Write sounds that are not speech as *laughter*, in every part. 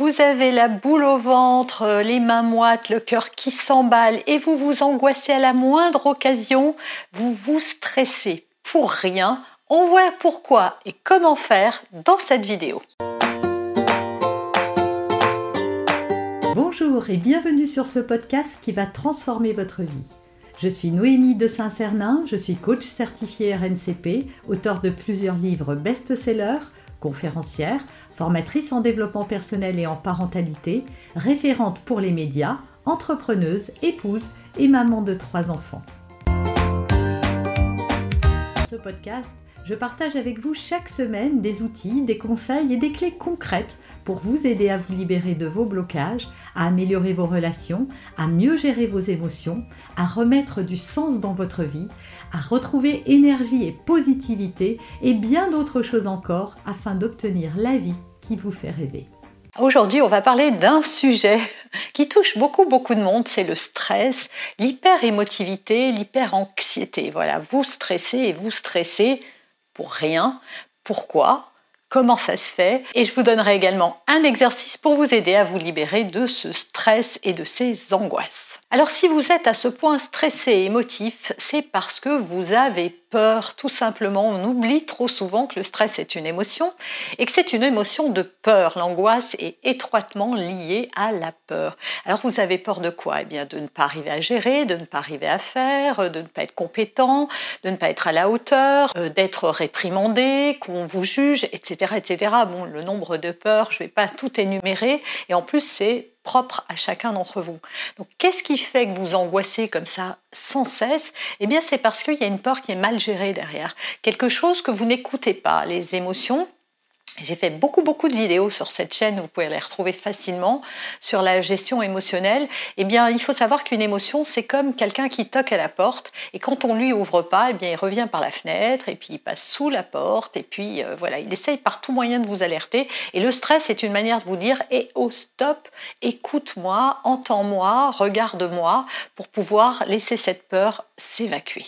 Vous avez la boule au ventre, les mains moites, le cœur qui s'emballe et vous vous angoissez à la moindre occasion, vous vous stressez pour rien. On voit pourquoi et comment faire dans cette vidéo. Bonjour et bienvenue sur ce podcast qui va transformer votre vie. Je suis Noémie de Saint-Cernin, je suis coach certifié RNCP, auteur de plusieurs livres best-sellers, conférencière, formatrice en développement personnel et en parentalité, référente pour les médias, entrepreneuse, épouse et maman de trois enfants. Dans ce podcast, je partage avec vous chaque semaine des outils, des conseils et des clés concrètes pour vous aider à vous libérer de vos blocages, à améliorer vos relations, à mieux gérer vos émotions, à remettre du sens dans votre vie, à retrouver énergie et positivité et bien d'autres choses encore afin d'obtenir la vie vous fait rêver. Aujourd'hui, on va parler d'un sujet qui touche beaucoup, beaucoup de monde, c'est le stress, l'hyper-émotivité, l'hyper-anxiété. Voilà, vous stressez et vous stressez pour rien. Pourquoi? Comment ça se fait Et je vous donnerai également un exercice pour vous aider à vous libérer de ce stress et de ces angoisses. Alors si vous êtes à ce point stressé et émotif, c'est parce que vous avez peur, tout simplement. On oublie trop souvent que le stress est une émotion et que c'est une émotion de peur. L'angoisse est étroitement liée à la peur. Alors vous avez peur de quoi? Eh bien de ne pas arriver à gérer, de ne pas arriver à faire, de ne pas être compétent, de ne pas être à la hauteur, euh, d'être réprimandé, qu'on vous juge, etc., etc. Bon, le nombre de peurs, je ne vais pas tout énumérer. Et en plus, c'est à chacun d'entre vous. Donc qu'est-ce qui fait que vous angoissez comme ça sans cesse? Eh bien c'est parce qu'il y a une peur qui est mal gérée derrière. Quelque chose que vous n'écoutez pas. Les émotions, j'ai fait beaucoup beaucoup de vidéos sur cette chaîne, vous pouvez les retrouver facilement sur la gestion émotionnelle. Eh bien, il faut savoir qu'une émotion, c'est comme quelqu'un qui toque à la porte et quand on lui ouvre pas, eh bien, il revient par la fenêtre et puis il passe sous la porte et puis euh, voilà, il essaye par tout moyen de vous alerter. Et le stress est une manière de vous dire "Eh oh stop, écoute-moi, entends-moi, regarde-moi" pour pouvoir laisser cette peur s'évacuer.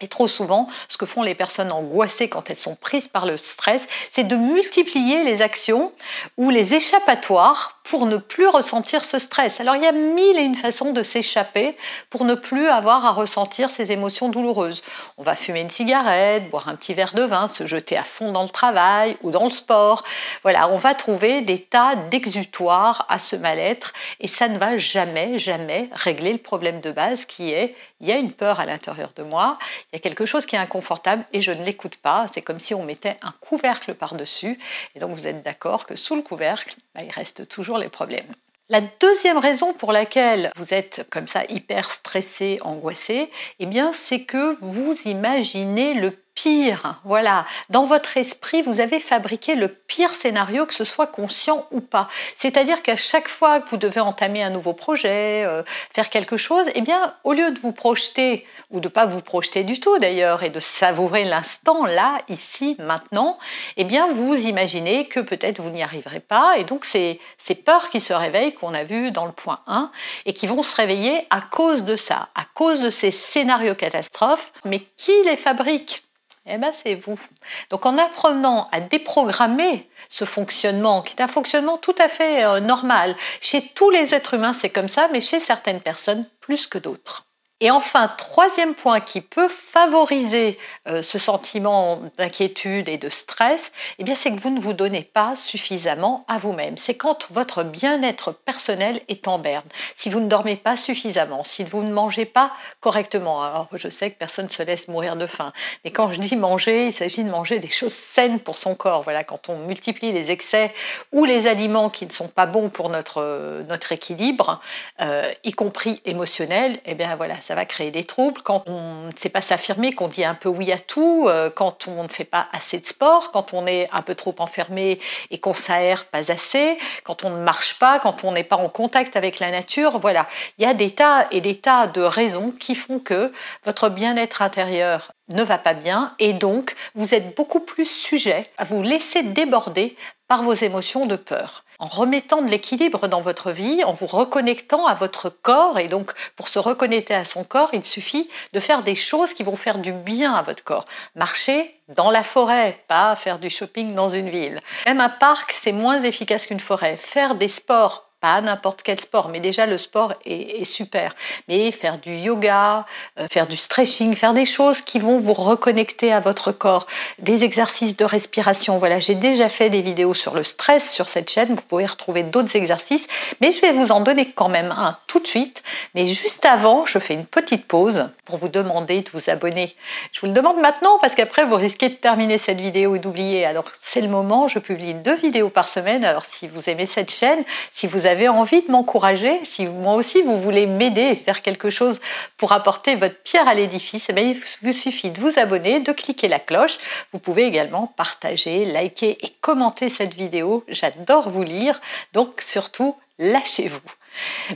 Et trop souvent, ce que font les personnes angoissées quand elles sont prises par le stress, c'est de multiplier les actions ou les échappatoires pour ne plus ressentir ce stress. Alors il y a mille et une façons de s'échapper pour ne plus avoir à ressentir ces émotions douloureuses. On va fumer une cigarette, boire un petit verre de vin, se jeter à fond dans le travail ou dans le sport. Voilà, on va trouver des tas d'exutoires à ce mal-être et ça ne va jamais, jamais régler le problème de base qui est il y a une peur à l'intérieur de moi, il y a quelque chose qui est inconfortable et je ne l'écoute pas. C'est comme si on mettait un couvercle par-dessus. Et donc vous êtes d'accord que sous le couvercle, bah, il reste toujours les problèmes. La deuxième raison pour laquelle vous êtes comme ça hyper stressé, angoissé, eh bien, c'est que vous imaginez le pire. Voilà, dans votre esprit, vous avez fabriqué le pire scénario, que ce soit conscient ou pas. C'est-à-dire qu'à chaque fois que vous devez entamer un nouveau projet, euh, faire quelque chose, eh bien, au lieu de vous projeter, ou de pas vous projeter du tout d'ailleurs, et de savourer l'instant là, ici, maintenant, eh bien, vous imaginez que peut-être vous n'y arriverez pas, et donc c'est ces peurs qui se réveillent qu'on a vu dans le point 1, et qui vont se réveiller à cause de ça, à cause de ces scénarios catastrophes. Mais qui les fabrique? Eh bien, c'est vous. Donc, en apprenant à déprogrammer ce fonctionnement, qui est un fonctionnement tout à fait euh, normal, chez tous les êtres humains, c'est comme ça, mais chez certaines personnes, plus que d'autres. Et enfin, troisième point qui peut favoriser euh, ce sentiment d'inquiétude et de stress, eh c'est que vous ne vous donnez pas suffisamment à vous-même. C'est quand votre bien-être personnel est en berne. Si vous ne dormez pas suffisamment, si vous ne mangez pas correctement, alors je sais que personne ne se laisse mourir de faim, mais quand je dis manger, il s'agit de manger des choses saines pour son corps. Voilà, quand on multiplie les excès ou les aliments qui ne sont pas bons pour notre, notre équilibre, euh, y compris émotionnel, eh bien voilà, ça va créer des troubles. Quand on ne sait pas s'affirmer, qu'on dit un peu oui à tout, euh, quand on ne fait pas assez de sport, quand on est un peu trop enfermé et qu'on s'aère pas assez, quand on ne marche pas, quand on n'est pas en contact avec la nature, voilà. Il y a des tas et des tas de raisons qui font que votre bien-être intérieur ne va pas bien et donc vous êtes beaucoup plus sujet à vous laisser déborder par vos émotions de peur. En remettant de l'équilibre dans votre vie, en vous reconnectant à votre corps, et donc pour se reconnecter à son corps, il suffit de faire des choses qui vont faire du bien à votre corps. Marcher dans la forêt, pas faire du shopping dans une ville. Même un parc, c'est moins efficace qu'une forêt. Faire des sports pas n'importe quel sport, mais déjà le sport est, super. Mais faire du yoga, euh, faire du stretching, faire des choses qui vont vous reconnecter à votre corps, des exercices de respiration. Voilà, j'ai déjà fait des vidéos sur le stress sur cette chaîne, vous pouvez retrouver d'autres exercices, mais je vais vous en donner quand même un tout de suite. Mais juste avant, je fais une petite pause pour vous demander de vous abonner. Je vous le demande maintenant parce qu'après vous risquez de terminer cette vidéo et d'oublier. Alors c'est le moment, je publie deux vidéos par semaine. Alors si vous aimez cette chaîne, si vous avez envie de m'encourager, si moi aussi vous voulez m'aider et faire quelque chose pour apporter votre pierre à l'édifice, eh il vous suffit de vous abonner, de cliquer la cloche. Vous pouvez également partager, liker et commenter cette vidéo. J'adore vous lire, donc surtout lâchez-vous.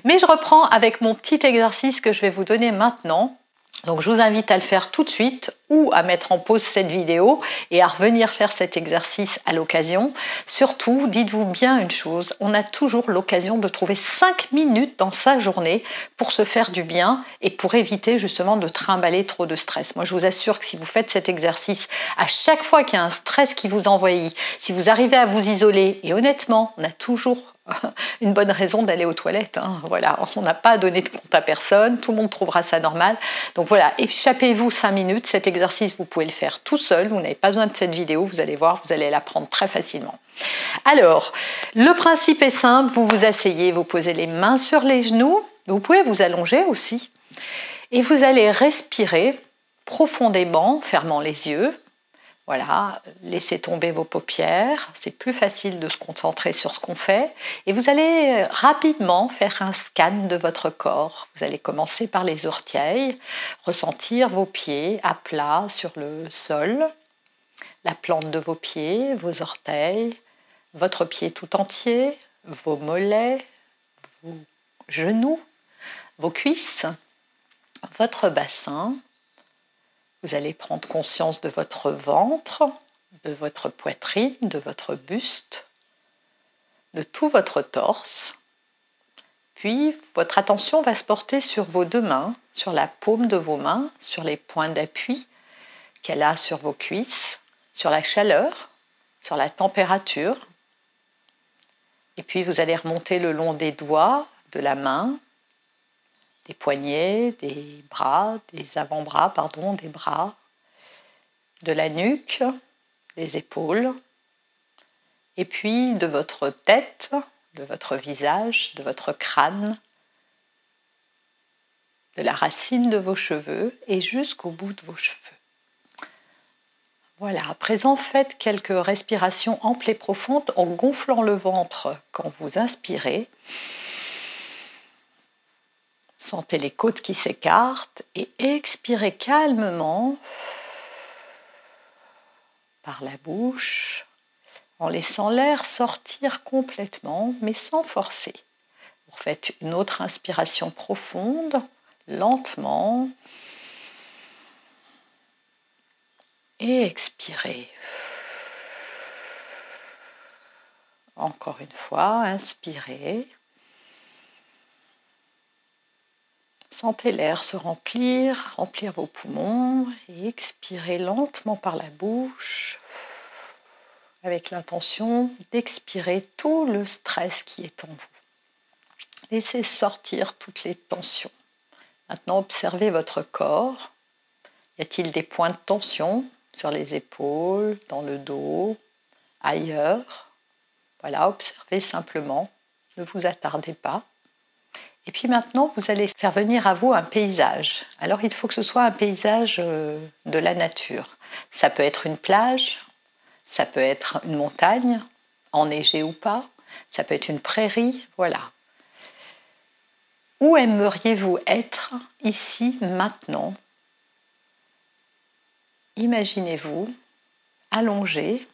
Mais je reprends avec mon petit exercice que je vais vous donner maintenant donc je vous invite à le faire tout de suite ou à mettre en pause cette vidéo et à revenir faire cet exercice à l'occasion. Surtout, dites-vous bien une chose, on a toujours l'occasion de trouver 5 minutes dans sa journée pour se faire du bien et pour éviter justement de trimballer trop de stress. Moi je vous assure que si vous faites cet exercice à chaque fois qu'il y a un stress qui vous envahit, si vous arrivez à vous isoler, et honnêtement, on a toujours *laughs* une bonne raison d'aller aux toilettes. Hein. Voilà, on n'a pas donné de compte à personne, tout le monde trouvera ça normal. Donc voilà, échappez-vous 5 minutes. Cet exercice, vous pouvez le faire tout seul. Vous n'avez pas besoin de cette vidéo. Vous allez voir, vous allez l'apprendre très facilement. Alors, le principe est simple. Vous vous asseyez, vous posez les mains sur les genoux. Vous pouvez vous allonger aussi. Et vous allez respirer profondément, fermant les yeux. Voilà, laissez tomber vos paupières, c'est plus facile de se concentrer sur ce qu'on fait. Et vous allez rapidement faire un scan de votre corps. Vous allez commencer par les orteils, ressentir vos pieds à plat sur le sol, la plante de vos pieds, vos orteils, votre pied tout entier, vos mollets, vos genoux, vos cuisses, votre bassin, vous allez prendre conscience de votre ventre, de votre poitrine, de votre buste, de tout votre torse. Puis votre attention va se porter sur vos deux mains, sur la paume de vos mains, sur les points d'appui qu'elle a sur vos cuisses, sur la chaleur, sur la température. Et puis vous allez remonter le long des doigts de la main des poignets, des bras, des avant-bras, pardon, des bras, de la nuque, des épaules, et puis de votre tête, de votre visage, de votre crâne, de la racine de vos cheveux et jusqu'au bout de vos cheveux. Voilà, à présent faites quelques respirations amples et profondes en gonflant le ventre quand vous inspirez Sentez les côtes qui s'écartent et expirez calmement par la bouche en laissant l'air sortir complètement mais sans forcer. Vous faites une autre inspiration profonde, lentement. Et expirez. Encore une fois, inspirez. Sentez l'air se remplir, remplir vos poumons et expirez lentement par la bouche avec l'intention d'expirer tout le stress qui est en vous. Laissez sortir toutes les tensions. Maintenant, observez votre corps. Y a-t-il des points de tension sur les épaules, dans le dos, ailleurs? Voilà, observez simplement. Ne vous attardez pas. Et puis maintenant, vous allez faire venir à vous un paysage. Alors il faut que ce soit un paysage euh, de la nature. Ça peut être une plage, ça peut être une montagne, enneigée ou pas, ça peut être une prairie, voilà. Où aimeriez-vous être ici, maintenant? Imaginez-vous allongé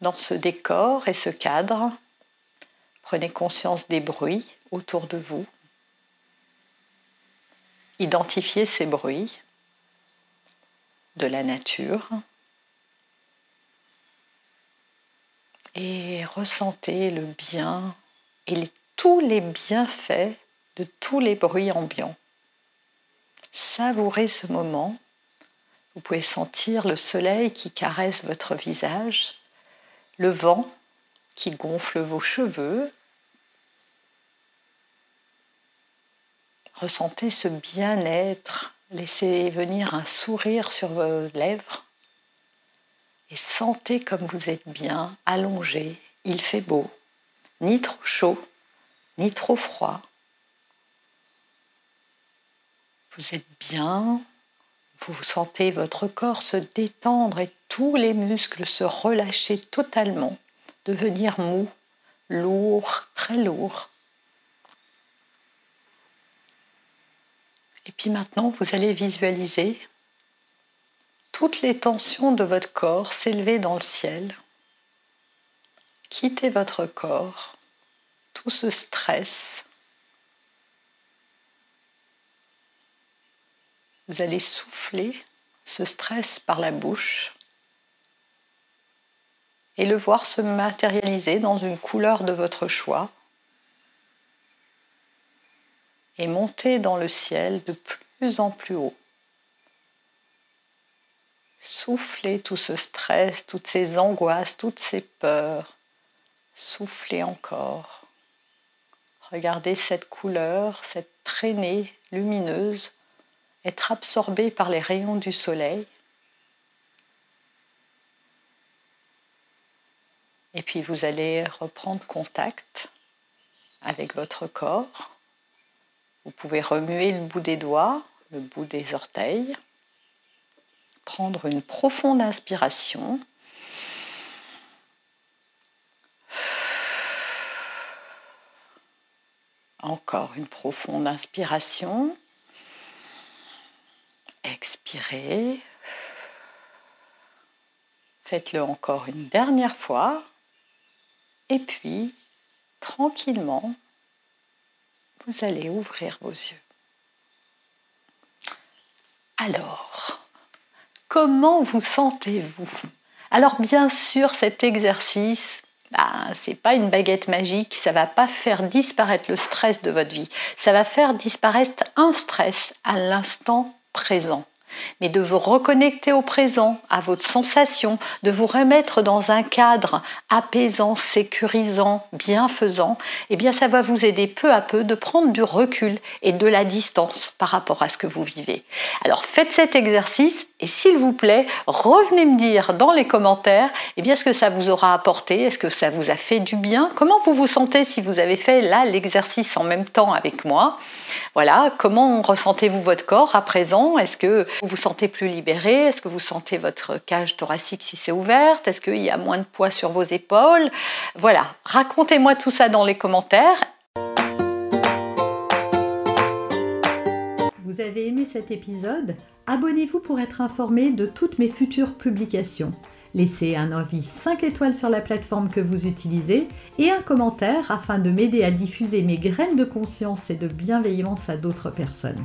dans ce décor et ce cadre. Prenez conscience des bruits autour de vous. Identifiez ces bruits de la nature. et ressentez le bien et tous les bienfaits de tous les bruits ambiants. Savourez ce moment. Vous pouvez sentir le soleil qui caresse votre visage, le vent qui gonfle vos cheveux. Ressentez ce bien-être, laissez venir un sourire sur vos lèvres et sentez comme vous êtes bien allongé. Il fait beau, ni trop chaud, ni trop froid. Vous êtes bien, vous sentez votre corps se détendre et tous les muscles se relâcher totalement, devenir mou, lourd, très lourd. Et puis maintenant, vous allez visualiser toutes les tensions de votre corps s'élever dans le ciel. Quittez votre corps, tout ce stress. Vous allez souffler ce stress par la bouche et le voir se matérialiser dans une couleur de votre choix et monter dans le ciel de plus en plus haut. Soufflez tout ce stress, toutes ces angoisses, toutes ces peurs. Soufflez encore. Regardez cette couleur, cette traînée lumineuse être absorbée par les rayons du soleil. Et puis vous allez reprendre contact avec votre corps. Vous pouvez remuer le bout des doigts, le bout des orteils prendre une profonde inspiration. Encore une profonde inspiration. Expirez. Faites-le encore une dernière fois. Et puis, tranquillement, vous allez ouvrir vos yeux. Alors, Comment vous sentez-vous? Alors bien sûr, cet exercice, bah, ce n'est pas une baguette magique, ça va pas faire disparaître le stress de votre vie, ça va faire disparaître un stress à l'instant présent mais de vous reconnecter au présent, à votre sensation, de vous remettre dans un cadre apaisant, sécurisant, bienfaisant, eh bien ça va vous aider peu à peu de prendre du recul et de la distance par rapport à ce que vous vivez. Alors faites cet exercice et s'il vous plaît, revenez me dire dans les commentaires eh bien, ce que ça vous aura apporté, est-ce que ça vous a fait du bien, comment vous vous sentez si vous avez fait là l'exercice en même temps avec moi? Voilà, comment ressentez-vous votre corps à présent? Est-ce que vous vous sentez plus libéré? Est-ce que vous sentez votre cage thoracique si c'est ouverte Est-ce qu'il y a moins de poids sur vos épaules? Voilà, racontez-moi tout ça dans les commentaires. Vous avez aimé cet épisode? Abonnez-vous pour être informé de toutes mes futures publications. Laissez un avis 5 étoiles sur la plateforme que vous utilisez et un commentaire afin de m'aider à diffuser mes graines de conscience et de bienveillance à d'autres personnes.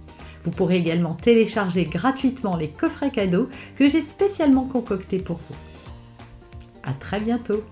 Vous pourrez également télécharger gratuitement les coffrets cadeaux que j'ai spécialement concoctés pour vous. À très bientôt